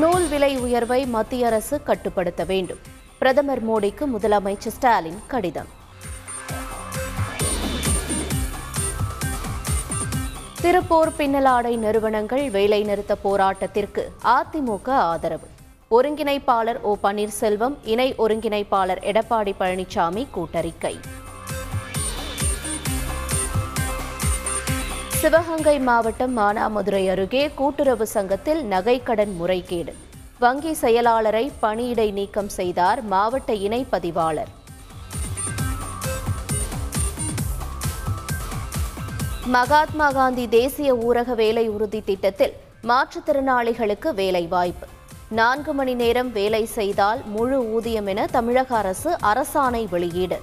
நூல் விலை உயர்வை மத்திய அரசு கட்டுப்படுத்த வேண்டும். பிரதமர் மோடிக்கு முதலமைச்சர் ஸ்டாலின் கடிதம். திருப்பூர் பின்னலாடை நிறுவனங்கள் வேலைநிறுத்த போராட்டத்திற்கு அதிமுக ஆதரவு. ஒருங்கிணைப்பாளர் ஓ பன்னீர்செல்வம் இணை ஒருங்கிணைப்பாளர் எடப்பாடி பழனிசாமி கூட்டறிக்கை. சிவகங்கை மாவட்டம் மானாமதுரை அருகே கூட்டுறவு சங்கத்தில் நகைக்கடன் முறைகேடு. வங்கி செயலாளரை பணியிடை நீக்கம் செய்தார் மாவட்ட இணை பதிவாளர் மகாத்மா காந்தி தேசிய ஊரக வேலை உறுதி திட்டத்தில் மாற்றுத்திறனாளிகளுக்கு வேலை வாய்ப்பு நான்கு மணி நேரம் வேலை செய்தால் முழு ஊதியம் என தமிழக அரசு அரசாணை வெளியீடு.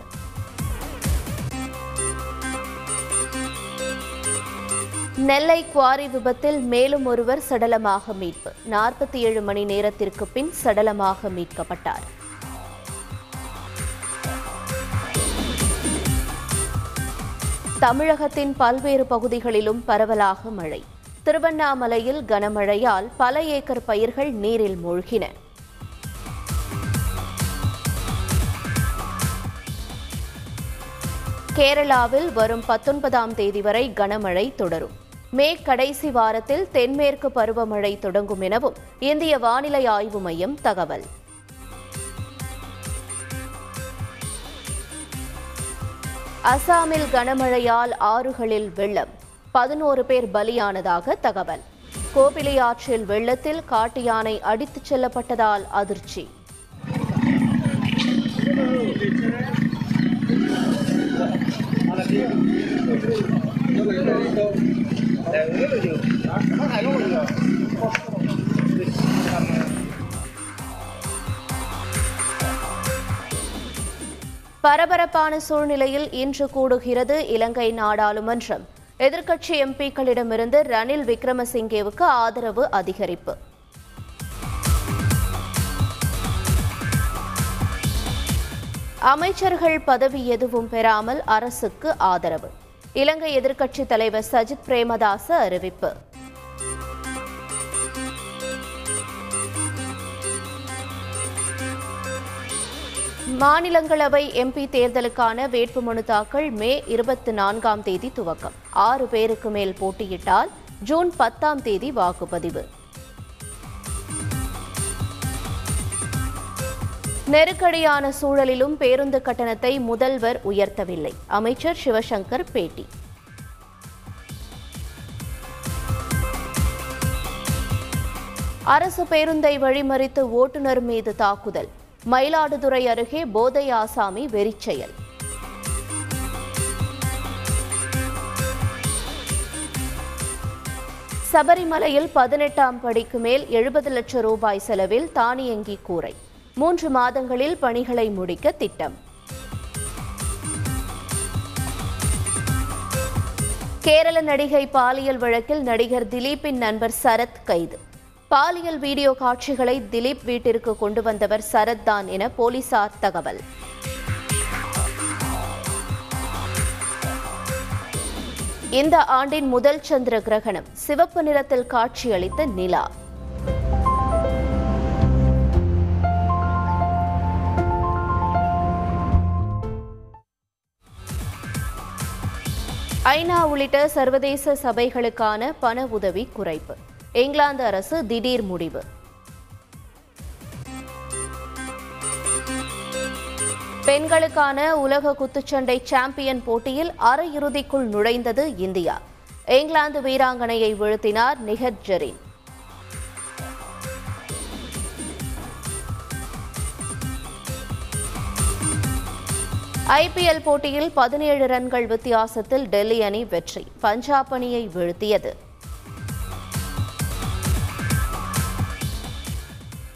நெல்லை குவாரி விபத்தில் மேலும் ஒருவர் சடலமாக மீட்பு. நாற்பத்தி ஏழு மணி நேரத்திற்கு பின் சடலமாக மீட்கப்பட்டார். தமிழகத்தின் பல்வேறு பகுதிகளிலும் பரவலாக மழை. திருவண்ணாமலையில் கனமழையால் பல ஏக்கர் பயிர்கள் நீரில் மூழ்கின. கேரளாவில் வரும் பத்தொன்பதாம் தேதி வரை கனமழை தொடரும். மே கடைசி வாரத்தில் தென்மேற்கு பருவமழை தொடங்கும் எனவும் இந்திய வானிலை ஆய்வு மையம் தகவல். அசாமில் கனமழையால் ஆறுகளில் வெள்ளம். பதினோரு பேர் பலியானதாக தகவல். கோபிலை ஆற்றில் வெள்ளத்தில் காட்டு யானை அடித்துச் செல்லப்பட்டதால் அதிர்ச்சி. பரபரப்பான சூழ்நிலையில் இன்று கூடுகிறது இலங்கை நாடாளுமன்றம். எதிர்க்கட்சி எம்பிக்களிடமிருந்து ரணில் விக்ரமசிங்கேவுக்கு ஆதரவு அதிகரிப்பு. அமைச்சர்கள் பதவி எதுவும் பெறாமல் அரசுக்கு ஆதரவு. இலங்கை எதிர்க்கட்சித் தலைவர் சஜித் பிரேமதாச அறிவிப்பு. மாநிலங்களவை எம்பி தேர்தலுக்கான வேட்புமனு தாக்கல் மே இருபத்தி நான்காம் தேதி துவக்கம். ஆறு பேருக்கு மேல் போட்டியிட்டால் ஜூன் பத்தாம் தேதி வாக்குப்பதிவு. நெருக்கடியான சூழலிலும் பேருந்து கட்டணத்தை முதல்வர் உயர்த்தவில்லை. அமைச்சர் சிவசங்கர் பேட்டி. அரசு பேருந்தை வழிமறித்து ஓட்டுநர் மீது தாக்குதல். மயிலாடுதுறை அருகே போதை ஆசாமி வெறிச்செயல். சபரிமலையில் பதினெட்டாம் படிக்கு மேல் எழுபது லட்சம் ரூபாய் செலவில் தானியங்கி கூரை. மூன்று மாதங்களில் பணிகளை முடிக்க திட்டம். கேரள நடிகை பாலியல் வழக்கில் நடிகர் திலீப்பின் நண்பர் சரத் கைது. பாலியல் வீடியோ காட்சிகளை திலீப் வீட்டிற்கு கொண்டு வந்தவர் சரத் தான் என போலீசார் தகவல். இந்த ஆண்டின் முதல் சந்திர கிரகணம் சிவப்பு நிறத்தில் காட்சியளித்த நிலா. ஐநா உள்ளிட்ட சர்வதேச சபைகளுக்கான பண உதவி குறைப்பு. இங்கிலாந்து அரசு திடீர் முடிவு. பெண்களுக்கான உலக குத்துச்சண்டை சாம்பியன் போட்டியில் அரையிறுதிக்குள் நுழைந்தது இந்தியா. இங்கிலாந்து வீராங்கனையை வீழ்த்தினார் நிகத் ஜெரீன். ஐபிஎல் போட்டியில் பதினேழு ரன்கள் வித்தியாசத்தில் டெல்லி அணி வெற்றி. பஞ்சாப் அணியை வீழ்த்தியது.